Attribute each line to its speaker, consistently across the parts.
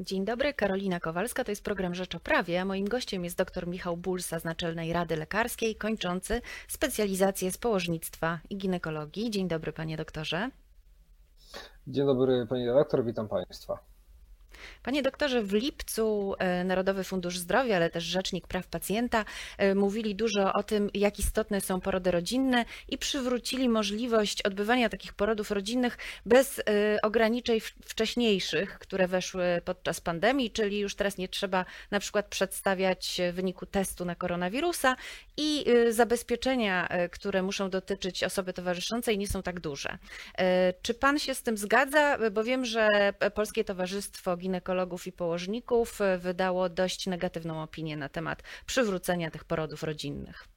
Speaker 1: Dzień dobry, Karolina Kowalska, to jest program Rzecz o Prawie, a moim gościem jest dr Michał Bulsa z Naczelnej Rady Lekarskiej, kończący specjalizację z położnictwa i ginekologii. Dzień dobry, panie doktorze.
Speaker 2: Dzień dobry, pani redaktor, witam państwa.
Speaker 1: Panie doktorze, w lipcu e, Narodowy Fundusz Zdrowia, ale też Rzecznik Praw Pacjenta e, mówili dużo o tym, jak istotne są porody rodzinne i przywrócili możliwość odbywania takich porodów rodzinnych bez e, ograniczeń wcześniejszych, które weszły podczas pandemii, czyli już teraz nie trzeba na przykład przedstawiać wyniku testu na koronawirusa i zabezpieczenia, które muszą dotyczyć osoby towarzyszącej, nie są tak duże. Czy pan się z tym zgadza? Bo wiem, że Polskie Towarzystwo ginekologów i położników e, wydało dość negatywną opinię na temat przywrócenia tych porodów rodzinnych.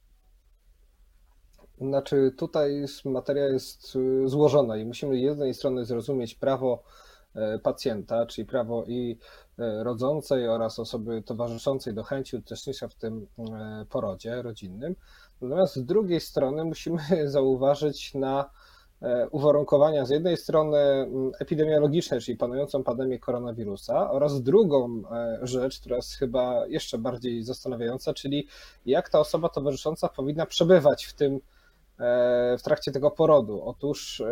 Speaker 2: Znaczy, tutaj materia jest e, złożona i musimy z jednej strony zrozumieć prawo e, pacjenta, czyli prawo i rodzącej oraz osoby towarzyszącej do chęci uczestnictwa w tym porodzie rodzinnym. Natomiast z drugiej strony musimy zauważyć na uwarunkowania z jednej strony mm, epidemiologiczne, czyli panującą pandemię koronawirusa, oraz drugą e, rzecz, która jest chyba jeszcze bardziej zastanawiająca, czyli jak ta osoba towarzysząca powinna przebywać w tym, e, w trakcie tego porodu. Otóż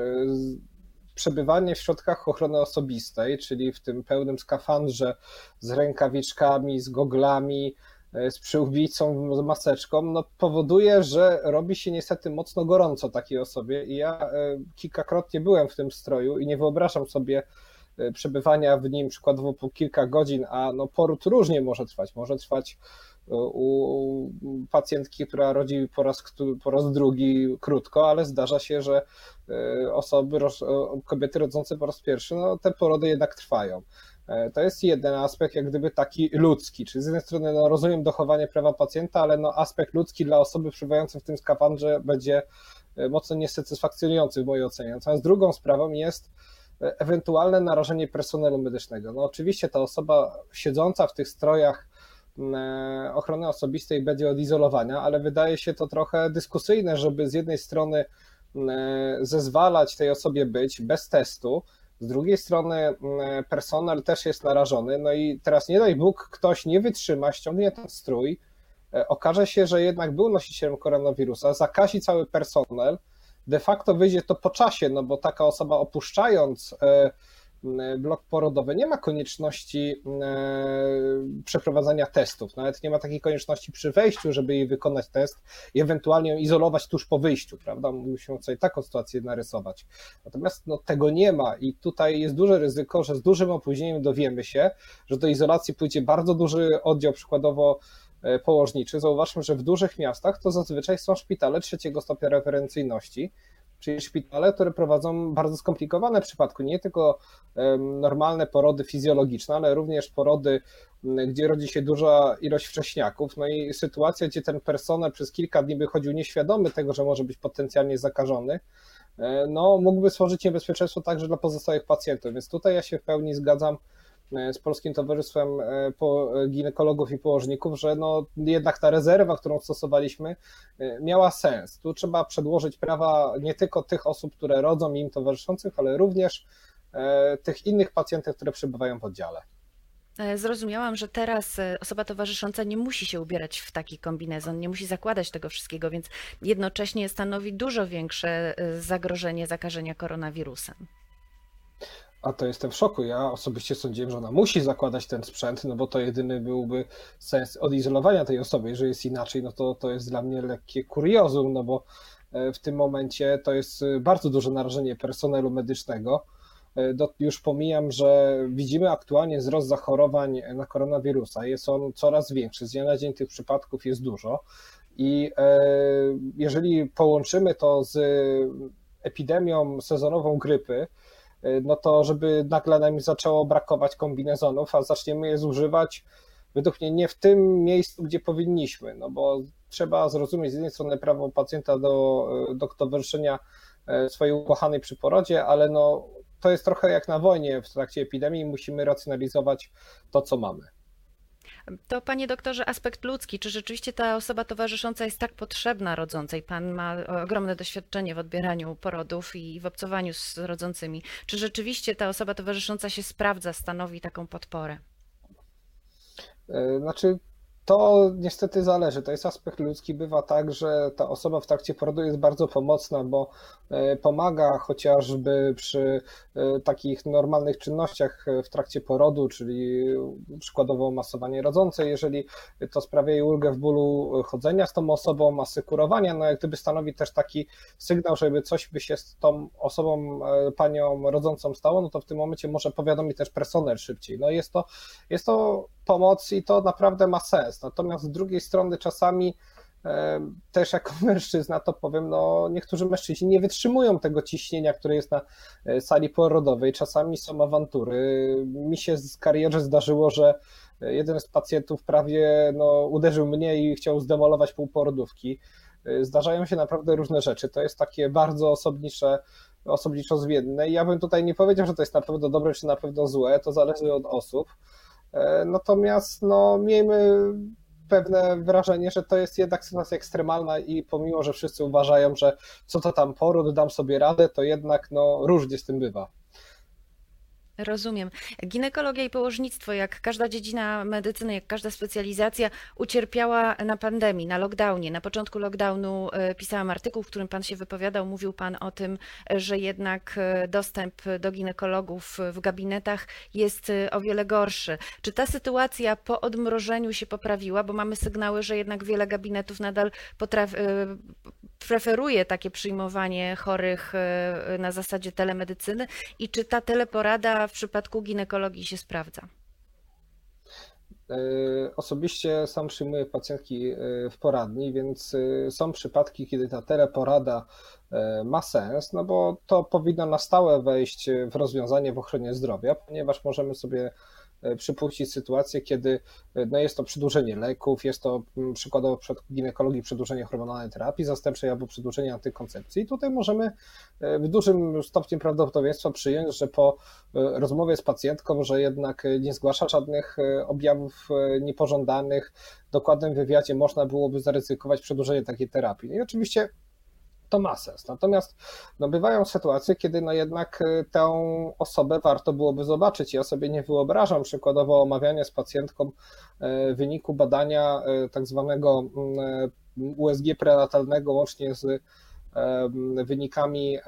Speaker 2: przebywanie w środkach ochrony osobistej, czyli w tym pełnym skafandrze z rękawiczkami, z goglami, E, z przyłbicą, z maseczką, no powoduje, że robi się niestety mocno gorąco takiej osobie i ja e, kilkakrotnie byłem w tym stroju i nie wyobrażam sobie e, przebywania w nim przykładowo po kilka godzin, a no poród różnie może trwać. Może trwać u pacjentki, która rodzi po raz, po raz drugi krótko, ale zdarza się, że osoby, kobiety rodzące po raz pierwszy, no te porody jednak trwają. E, to jest jeden aspekt, jak gdyby taki ludzki, czyli z jednej strony no, rozumiem dochowanie prawa pacjenta, ale no, aspekt ludzki dla osoby przebywającej w tym skafandrze będzie e, mocno niesatysfakcjonujący w mojej ocenie. Natomiast drugą sprawą jest e, ewentualne narażenie personelu medycznego. No oczywiście ta osoba siedząca w tych strojach ochrony osobistej będzie odizolowania, ale wydaje się to trochę dyskusyjne, żeby z jednej strony zezwalać tej osobie być bez testu, z drugiej strony mm, personel też jest narażony, no i teraz nie daj Bóg, ktoś nie wytrzyma, ściągnie ten strój, e, okaże się, że jednak był nosicielem koronawirusa, zakazi cały personel, de facto wyjdzie to po czasie, no bo taka osoba opuszczając e, blok porodowy nie ma konieczności e, przeprowadzania testów. Nawet nie ma takiej konieczności przy wejściu, żeby jej wykonać test i ewentualnie ją izolować tuż po wyjściu, prawda? Musimy sobie taką sytuację narysować. Natomiast no, tego nie ma i tutaj jest duże ryzyko, że z dużym opóźnieniem dowiemy się, że do izolacji pójdzie bardzo duży oddział, przykładowo e, położniczy. Zauważmy, że w dużych miastach to zazwyczaj są szpitale trzeciego stopnia referencyjności, czyli szpitale, które prowadzą bardzo skomplikowane przypadki, nie tylko normalne porody fizjologiczne, ale również porody, gdzie rodzi się duża ilość wcześniaków. No i sytuacja, gdzie ten personel przez kilka dni by chodził nieświadomy tego, że może być potencjalnie zakażony, e, no mógłby stworzyć niebezpieczeństwo także dla pozostałych pacjentów. Więc tutaj ja się w pełni zgadzam z Polskim Towarzystwem e, Ginekologów i Położników, że no jednak ta rezerwa, którą stosowaliśmy, e, miała sens. Tu trzeba przedłożyć prawa nie tylko tych osób, które rodzą im towarzyszących, ale również tych innych pacjentów, które przebywają w oddziale.
Speaker 1: Zrozumiałam, że teraz osoba towarzysząca nie musi się ubierać w taki kombinezon, nie musi zakładać tego wszystkiego, więc jednocześnie stanowi dużo większe zagrożenie zakażenia koronawirusem.
Speaker 2: A to jestem w szoku. Ja osobiście sądziłem, że ona musi zakładać ten sprzęt, no bo to jedyny byłby sens odizolowania tej osoby. Jeżeli jest inaczej, no to to jest dla mnie lekkie kuriozum, no bo e, w tym momencie to jest e, bardzo duże narażenie personelu medycznego. E, już pomijam, że widzimy aktualnie wzrost zachorowań na koronawirusa. Jest on coraz większy. Z dnia na dzień tych przypadków jest dużo. I jeżeli połączymy to z epidemią sezonową grypy, no to żeby nagle nam zaczęło brakować kombinezonów, a zaczniemy je zużywać według mnie nie w tym miejscu, gdzie powinniśmy, no bo trzeba zrozumieć z jednej strony prawo pacjenta do, y, do towarzyszenia y, swojej ukochanej przy porodzie, ale no to jest trochę jak na wojnie w trakcie epidemii, musimy racjonalizować to, co mamy.
Speaker 1: To panie doktorze, aspekt ludzki, czy rzeczywiście ta osoba towarzysząca jest tak potrzebna rodzącej? Pan ma ogromne doświadczenie w odbieraniu porodów i w obcowaniu z rodzącymi. Czy rzeczywiście ta osoba towarzysząca się sprawdza, stanowi taką podporę?
Speaker 2: Znaczy, to niestety zależy. To jest aspekt ludzki. Bywa tak, że ta osoba w trakcie porodu jest bardzo pomocna, bo e, pomaga chociażby przy e, takich normalnych czynnościach w trakcie porodu, czyli przykładowo masowanie rodzącej, jeżeli to sprawia jej ulgę w bólu chodzenia z tą osobą, asykurowania, no jak gdyby stanowi też taki sygnał, żeby coś by się z tą osobą, e, panią rodzącą stało, no to w tym momencie może powiadomi też personel szybciej. No jest to, jest to pomoc i to naprawdę ma sens. Natomiast z drugiej strony czasami e, też jako mężczyzna to powiem, no niektórzy mężczyźni nie wytrzymują tego ciśnienia, które jest na e, sali porodowej. Czasami są awantury. Mi się z karierze zdarzyło, że jeden z pacjentów prawie no, uderzył mnie i chciał zdemolować półporodówki. E, zdarzają się naprawdę różne rzeczy. To jest takie bardzo osobnicze, osobniczo zmienne ja bym tutaj nie powiedział, że to jest na pewno dobre czy na pewno złe, to zależy od osób. E, natomiast no, miejmy pewne wrażenie, że to jest jednak sytuacja ekstremalna i pomimo, że wszyscy uważają, że co to tam poród, dam sobie radę, to jednak no, różnie z tym bywa.
Speaker 1: Rozumiem. Ginekologia i położnictwo, jak każda dziedzina medycyny, jak każda specjalizacja, ucierpiała na pandemii, na lockdownie. Na początku lockdownu e, pisałam artykuł, w którym Pan się wypowiadał. Mówił Pan o tym, że jednak e, dostęp do ginekologów w gabinetach jest e, o wiele gorszy. Czy ta sytuacja po odmrożeniu się poprawiła? Bo mamy sygnały, że jednak wiele gabinetów nadal potrafi, preferuje takie przyjmowanie chorych na zasadzie telemedycyny. I czy ta teleporada w przypadku ginekologii się sprawdza?
Speaker 2: E, osobiście sam przyjmuję pacjentki e, w poradni, więc e, są przypadki, kiedy ta teleporada ma sens, no bo to powinno na stałe wejść w rozwiązanie w ochronie zdrowia, ponieważ możemy sobie E, przypuścić sytuację, kiedy e, no jest to przedłużenie leków, jest to mm, przykładowo przed ginekologii przedłużenie hormonalnej terapii zastępczej albo przedłużenie antykoncepcji. I tutaj możemy e, w dużym stopniu prawdopodobieństwa przyjąć, że po rozmowie z pacjentką, że jednak nie zgłasza żadnych objawów niepożądanych, dokładnym wywiadzie można byłoby zaryzykować przedłużenie takiej terapii. No I oczywiście to ma sens. Natomiast no, bywają sytuacje, kiedy no jednak y, tę osobę warto byłoby zobaczyć. Ja sobie nie wyobrażam przykładowo omawiania z pacjentką y, wyniku badania y, tak zwanego USG prenatalnego łącznie z wynikami,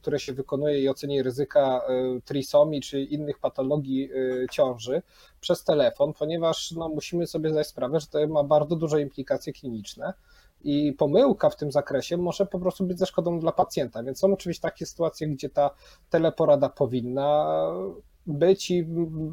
Speaker 2: które się wykonuje i ocenie ryzyka trisomii czy innych patologii ciąży przez telefon, ponieważ no, musimy sobie zdać sprawę, że to ma bardzo duże implikacje kliniczne i pomyłka w tym zakresie może po prostu być ze szkodą dla pacjenta. Więc są oczywiście takie sytuacje, gdzie ta teleporada powinna być i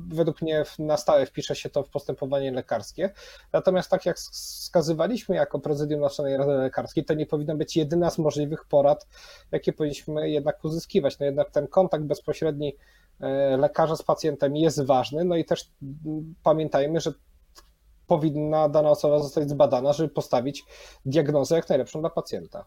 Speaker 2: według mnie na stałe wpisze się to w postępowanie lekarskie. Natomiast tak jak wskazywaliśmy jako prezydium Naczelnej Rady Lekarskiej, to nie powinno być jedyna z możliwych porad, jakie powinniśmy jednak uzyskiwać. No jednak ten kontakt bezpośredni e, lekarza z pacjentem jest ważny, no i też pamiętajmy, że powinna dana osoba zostać zbadana, żeby postawić diagnozę jak najlepszą dla pacjenta.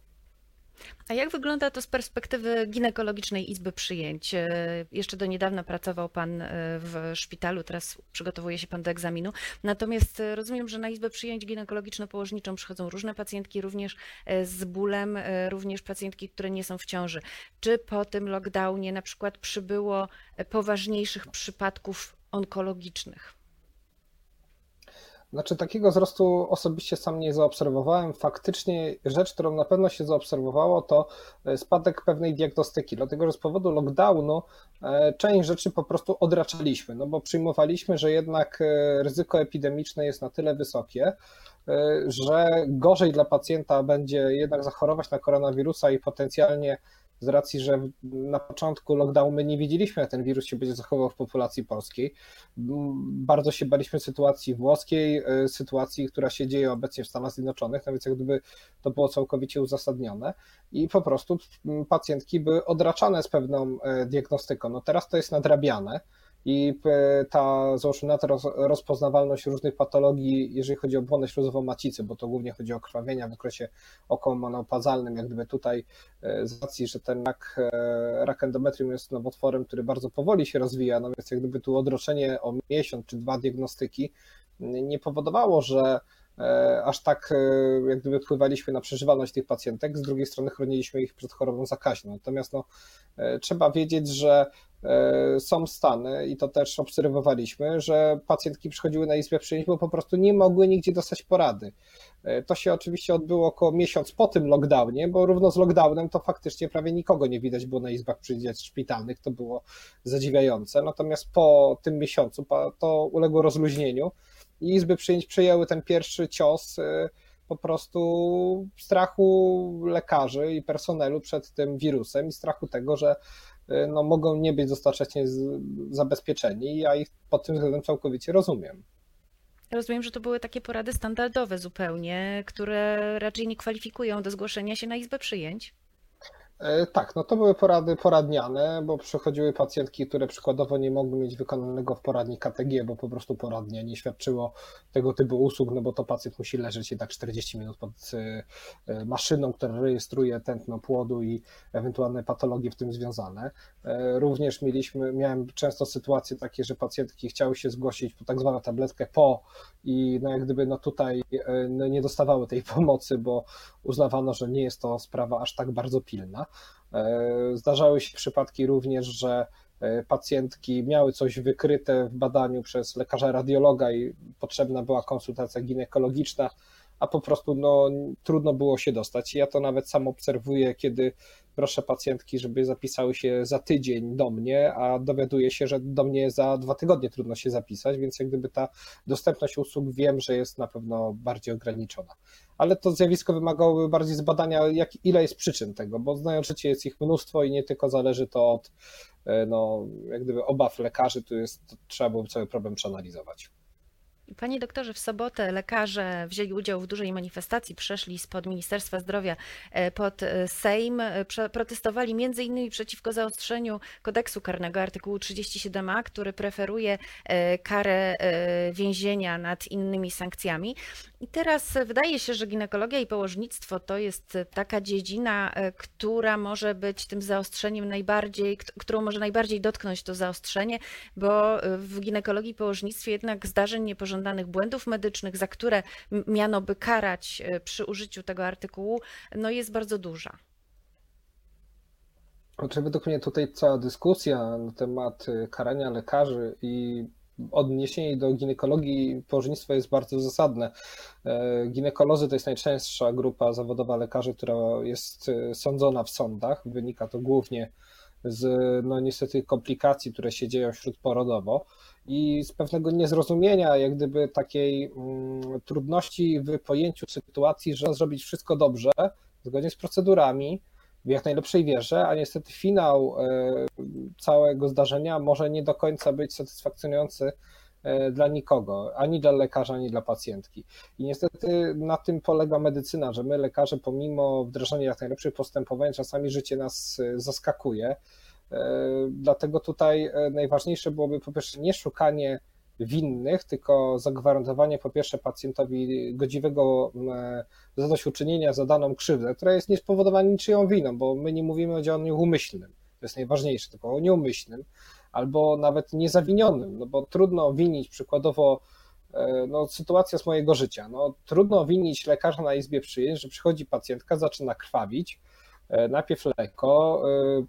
Speaker 1: A jak wygląda to z perspektywy ginekologicznej izby przyjęć? E, jeszcze do niedawna pracował Pan e, w szpitalu, teraz przygotowuje się Pan do egzaminu. Natomiast e, rozumiem, że na izbę przyjęć ginekologiczno-położniczą przychodzą różne pacjentki, również z bólem, również pacjentki, które nie są w ciąży. Czy po tym lockdownie na przykład przybyło poważniejszych przypadków onkologicznych?
Speaker 2: Znaczy, takiego wzrostu osobiście sam nie zaobserwowałem. Faktycznie rzecz, którą na pewno się zaobserwowało, to e, spadek pewnej diagnostyki, dlatego że z powodu lockdownu e, część rzeczy po prostu odraczaliśmy, no bo przyjmowaliśmy, że jednak e, ryzyko epidemiczne jest na tyle wysokie, że gorzej dla pacjenta będzie jednak zachorować na koronawirusa i potencjalnie z racji, że na początku lockdownu my nie wiedzieliśmy, jak ten wirus się będzie zachował w populacji polskiej. Bardzo się baliśmy sytuacji włoskiej, e, sytuacji, która się dzieje obecnie w Stanach Zjednoczonych, no więc jak gdyby to było całkowicie uzasadnione i po prostu pacjentki były odraczane z pewną e, diagnostyką. No teraz to jest nadrabiane i e, ta, załóżmy na to rozpoznawalność różnych patologii, jeżeli chodzi o błonę śluzową macicy, bo to głównie chodzi o krwawienia w okresie okołomonaupazalnym, jak gdyby tutaj e, z racji, że ten rak, e, rak endometrium jest nowotworem, który bardzo powoli się rozwija, no więc jak gdyby tu odroczenie o miesiąc czy dwa diagnostyki nie powodowało, że aż tak jak gdyby wpływaliśmy na przeżywalność tych pacjentek, z drugiej strony chroniliśmy ich przed chorobą zakaźną. Natomiast no, trzeba wiedzieć, że e, są stany, i to też obserwowaliśmy, że pacjentki przychodziły na izbę przyjęć, bo po prostu nie mogły nigdzie dostać porady. E, to się oczywiście odbyło około miesiąc po tym lockdownie, bo równo z lockdownem to faktycznie prawie nikogo nie widać było na izbach przyjęć szpitalnych, to było zadziwiające. Natomiast po tym miesiącu to uległo rozluźnieniu i izby przyjęć przejęły ten pierwszy cios po prostu strachu lekarzy i personelu przed tym wirusem i strachu tego, że y, no, mogą nie być dostatecznie zabezpieczeni. Ja ich pod tym względem całkowicie rozumiem.
Speaker 1: Rozumiem, że to były takie porady standardowe zupełnie, które raczej nie kwalifikują do zgłoszenia się na izbę przyjęć.
Speaker 2: E, tak, no to były porady poradniane, bo przychodziły pacjentki, które przykładowo nie mogły mieć wykonanego w poradni KTG, bo po prostu poradnia nie świadczyło tego typu usług, no bo to pacjent musi leżeć jednak 40 minut pod e, e, maszyną, która rejestruje tętno płodu i ewentualne patologie w tym związane. Również mieliśmy, miałem często sytuacje takie, że pacjentki chciały się zgłosić po tak zwaną tabletkę PO i no jak gdyby no tutaj no nie dostawały tej pomocy, bo uznawano, że nie jest to sprawa aż tak bardzo pilna. E, zdarzały się przypadki również, że e, pacjentki miały coś wykryte w badaniu przez lekarza radiologa i potrzebna była konsultacja ginekologiczna, a po prostu no, trudno było się dostać. Ja to nawet sam obserwuję, kiedy proszę pacjentki, żeby zapisały się za tydzień do mnie, a dowiaduję się, że do mnie za dwa tygodnie trudno się zapisać, więc jak gdyby ta dostępność usług wiem, że jest na pewno bardziej ograniczona. Ale to zjawisko wymagałoby bardziej zbadania, jak, ile jest przyczyn tego, bo znając życie jest ich mnóstwo i nie tylko zależy to od e, no, jak gdyby obaw lekarzy, tu jest, to trzeba byłoby cały problem przeanalizować.
Speaker 1: Panie doktorze, w sobotę lekarze wzięli udział w dużej manifestacji, przeszli spod Ministerstwa Zdrowia e, pod e, Sejm, e, protestowali innymi przeciwko zaostrzeniu kodeksu karnego artykułu 37a, który preferuje karę więzienia nad innymi sankcjami. I teraz wydaje się, że ginekologia i położnictwo to jest taka dziedzina, która może być tym zaostrzeniem najbardziej, którą może najbardziej dotknąć to zaostrzenie, bo w ginekologii i położnictwie jednak zdarzeń niepożądanych pożądanych błędów medycznych, za które miano by karać e, przy użyciu tego artykułu, no jest bardzo duża.
Speaker 2: Znaczy, według mnie tutaj cała dyskusja na temat e, karania lekarzy i odniesienie do ginekologii położnictwa jest bardzo zasadne. E, ginekolozy to jest najczęstsza grupa zawodowa lekarzy, która jest sądzona w sądach. Wynika to głównie z no niestety komplikacji, które się dzieją śródporodowo i z pewnego niezrozumienia, jak gdyby takiej mm, trudności w pojęciu sytuacji, że zrobić wszystko dobrze, zgodnie z procedurami, w jak najlepszej wierze, a niestety finał e, całego zdarzenia może nie do końca być satysfakcjonujący dla nikogo, ani dla lekarza, ani dla pacjentki. I niestety na tym polega medycyna, że my lekarze pomimo wdrażania jak najlepszych postępowań czasami życie nas e, zaskakuje. E, dlatego tutaj e, najważniejsze byłoby po pierwsze nie szukanie winnych, tylko zagwarantowanie po pierwsze pacjentowi godziwego e, zadośćuczynienia za daną krzywdę, która jest niespowodowana niczyją winą, bo my nie mówimy o działaniu umyślnym, to jest najważniejsze, tylko o nieumyślnym, albo nawet niezawinionym, no bo trudno winić przykładowo no, sytuacja z mojego życia. No, trudno winić lekarza na izbie przyjęć, że przychodzi pacjentka, zaczyna krwawić, E, najpierw lekko,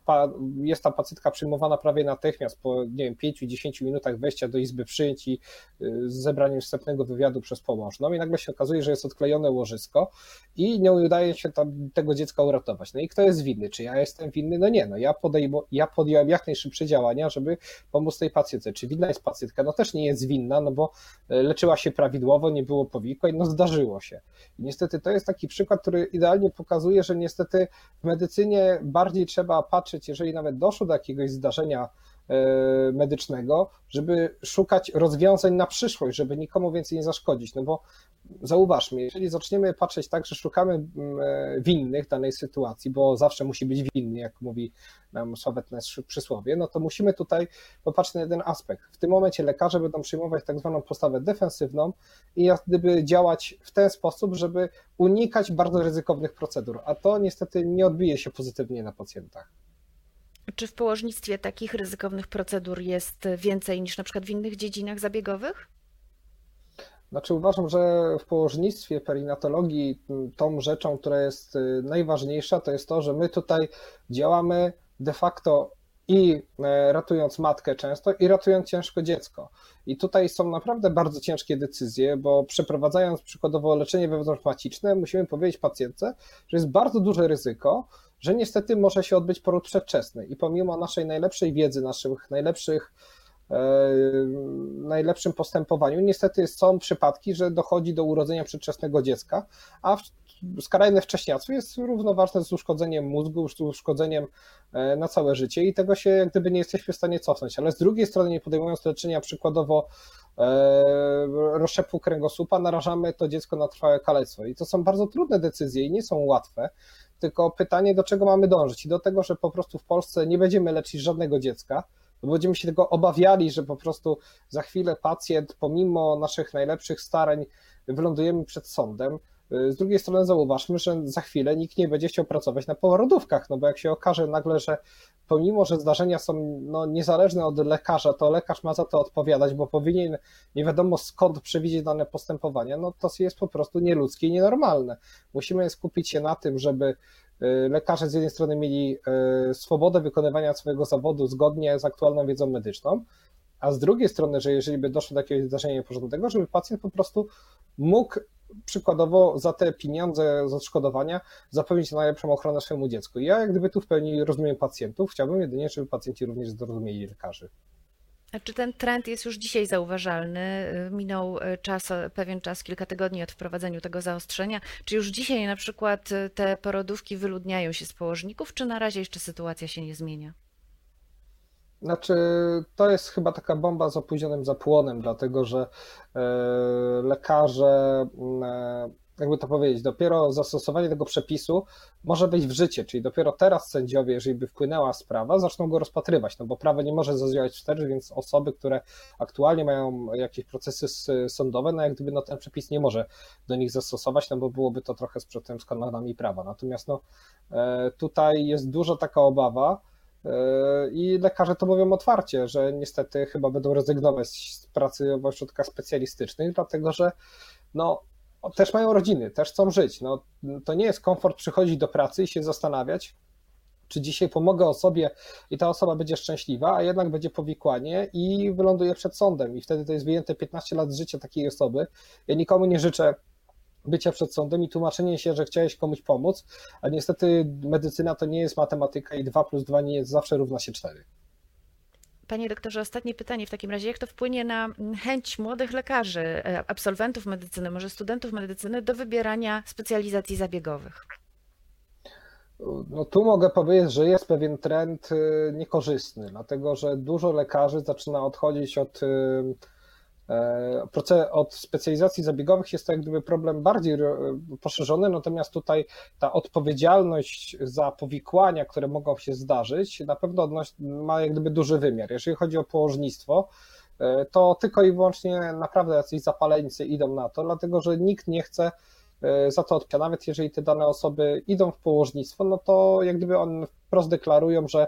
Speaker 2: e, jest ta pacjentka przyjmowana prawie natychmiast po, nie wiem, 5-10 minutach wejścia do izby przyjęć i e, z zebraniem wstępnego wywiadu przez położną i nagle się okazuje, że jest odklejone łożysko i nie udaje się tam tego dziecka uratować. No i kto jest winny? Czy ja jestem winny? No nie, no ja, podejmo, ja podjąłem jak najszybsze działania, żeby pomóc tej pacjentce. Czy winna jest pacjentka? No też nie jest winna, no bo leczyła się prawidłowo, nie było powikłań, no zdarzyło się. I niestety to jest taki przykład, który idealnie pokazuje, że niestety medycynie bardziej trzeba patrzeć, jeżeli nawet doszło do jakiegoś zdarzenia medycznego, żeby szukać rozwiązań na przyszłość, żeby nikomu więcej nie zaszkodzić. No bo zauważmy, jeżeli zaczniemy patrzeć tak, że szukamy e, winnych danej sytuacji, bo zawsze musi być winny, jak mówi nam sławetne przysłowie, no to musimy tutaj popatrzeć na jeden aspekt. W tym momencie lekarze będą przyjmować tak zwaną postawę defensywną i jak gdyby działać w ten sposób, żeby unikać bardzo ryzykownych procedur, a to niestety nie odbije się pozytywnie na pacjentach.
Speaker 1: Czy w położnictwie takich ryzykownych procedur jest więcej niż na przykład w innych dziedzinach zabiegowych?
Speaker 2: Znaczy uważam, że w położnictwie, perinatologii tą rzeczą, która jest y, najważniejsza, to jest to, że my tutaj działamy de facto i e, ratując matkę często, i ratując ciężko dziecko. I tutaj są naprawdę bardzo ciężkie decyzje, bo przeprowadzając przykładowo leczenie wewnątrzmaciczne, musimy powiedzieć pacjentce, że jest bardzo duże ryzyko, że niestety może się odbyć poród przedwczesny. I pomimo naszej najlepszej wiedzy, naszych najlepszych e, najlepszym postępowaniu. Niestety są przypadki, że dochodzi do urodzenia przedwczesnego dziecka, a skrajne wcześniactwo jest równoważne z uszkodzeniem mózgu, z uszkodzeniem e, na całe życie i tego się jak gdyby nie jesteśmy w stanie cofnąć. Ale z drugiej strony, nie podejmując leczenia przykładowo rozszczepu kręgosłupa, narażamy to dziecko na trwałe kalectwo. I to są bardzo trudne decyzje i nie są łatwe. Tylko pytanie, do czego mamy dążyć? I do tego, że po prostu w Polsce nie będziemy leczyć żadnego dziecka, bo będziemy się tego obawiali, że po prostu za chwilę pacjent, pomimo naszych najlepszych starań, wylądujemy przed sądem. Y, z drugiej strony zauważmy, że za chwilę nikt nie będzie chciał pracować na porodówkach, no bo jak się okaże nagle, że pomimo, że zdarzenia są no, niezależne od lekarza, to lekarz ma za to odpowiadać, bo powinien nie wiadomo skąd przewidzieć dane postępowania, no to jest po prostu nieludzkie i nienormalne. Musimy skupić się na tym, żeby y, lekarze z jednej strony mieli y, swobodę wykonywania swojego zawodu zgodnie z aktualną wiedzą medyczną, a z drugiej strony, że jeżeli by doszło do jakiegoś zdarzenia niepożądanego, żeby pacjent po prostu mógł przykładowo za te pieniądze z odszkodowania zapewnić najlepszą ochronę swojemu dziecku. Ja jak gdyby tu w pełni rozumiem pacjentów, chciałbym jedynie, żeby pacjenci również zrozumieli lekarzy.
Speaker 1: A czy ten trend jest już dzisiaj zauważalny? Minął czas, pewien czas, kilka tygodni od wprowadzenia tego zaostrzenia. Czy już dzisiaj na przykład te porodówki wyludniają się z położników, czy na razie jeszcze sytuacja się nie zmienia?
Speaker 2: Znaczy, to jest chyba taka bomba z opóźnionym zapłonem, dlatego że e, lekarze, e, jakby to powiedzieć, dopiero zastosowanie tego przepisu może wejść w życie, czyli dopiero teraz sędziowie, jeżeli by wpłynęła sprawa, zaczną go rozpatrywać, no bo prawo nie może zazwyczaj wstecz, więc osoby, które aktualnie mają jakieś procesy sądowe, no jak gdyby no, ten przepis nie może do nich zastosować, no bo byłoby to trochę sprzeczne z kanonami prawa. Natomiast no, e, tutaj jest duża taka obawa, i lekarze to mówią otwarcie, że niestety chyba będą rezygnować z pracy w ośrodkach specjalistycznych, dlatego że no, też mają rodziny, też chcą żyć. No, to nie jest komfort przychodzić do pracy i się zastanawiać, czy dzisiaj pomogę osobie i ta osoba będzie szczęśliwa, a jednak będzie powikłanie i wyląduje przed sądem. I wtedy to jest wyjęte 15 lat życia takiej osoby. Ja nikomu nie życzę bycia przed sądem i tłumaczenie się, że chciałeś komuś pomóc, a niestety medycyna to nie jest matematyka i 2 plus 2 nie jest zawsze równa się 4.
Speaker 1: Panie doktorze, ostatnie pytanie w takim razie. Jak to wpłynie na chęć młodych lekarzy, e, absolwentów medycyny, może studentów medycyny do wybierania specjalizacji zabiegowych?
Speaker 2: No tu mogę powiedzieć, że jest pewien trend y, niekorzystny, dlatego że dużo lekarzy zaczyna odchodzić od E, od specjalizacji zabiegowych jest to jak gdyby problem bardziej poszerzony, natomiast tutaj ta odpowiedzialność za powikłania, które mogą się zdarzyć, na pewno ma jak gdyby duży wymiar. Jeżeli chodzi o położnictwo, e, to tylko i wyłącznie naprawdę jacyś zapaleńcy idą na to, dlatego że nikt nie chce e, za to odpowiada. Nawet jeżeli te dane osoby idą w położnictwo, no to jak gdyby one wprost deklarują, że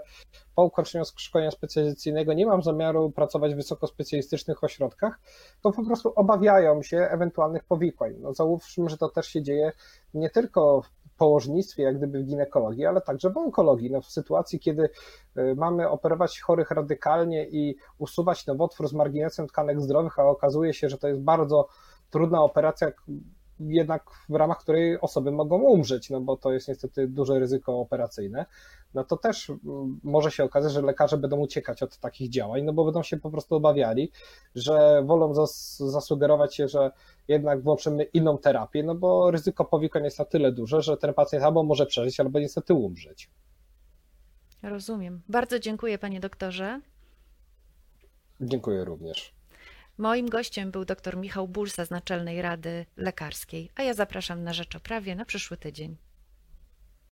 Speaker 2: po ukończeniu szkolenia specjalizacyjnego nie mam zamiaru pracować w wysokospecjalistycznych ośrodkach, to po prostu obawiają się ewentualnych powikłań. No załóżmy, że to też się dzieje nie tylko w położnictwie, jak gdyby w ginekologii, ale także w onkologii. No w sytuacji, kiedy y, mamy operować chorych radykalnie i usuwać nowotwór z marginesem tkanek zdrowych, a okazuje się, że to jest bardzo trudna operacja, jednak w ramach której osoby mogą umrzeć, no bo to jest niestety duże ryzyko operacyjne, no to też może się okazać, że lekarze będą uciekać od takich działań, no bo będą się po prostu obawiali, że wolą zas zasugerować się, że jednak włączymy inną terapię, no bo ryzyko powikłań jest na tyle duże, że ten pacjent albo może przeżyć, albo niestety umrzeć.
Speaker 1: Rozumiem. Bardzo dziękuję panie doktorze.
Speaker 2: Dziękuję również.
Speaker 1: Moim gościem był dr Michał Bulsa z Naczelnej Rady Lekarskiej, a ja zapraszam na Rzecz o Prawie na przyszły tydzień.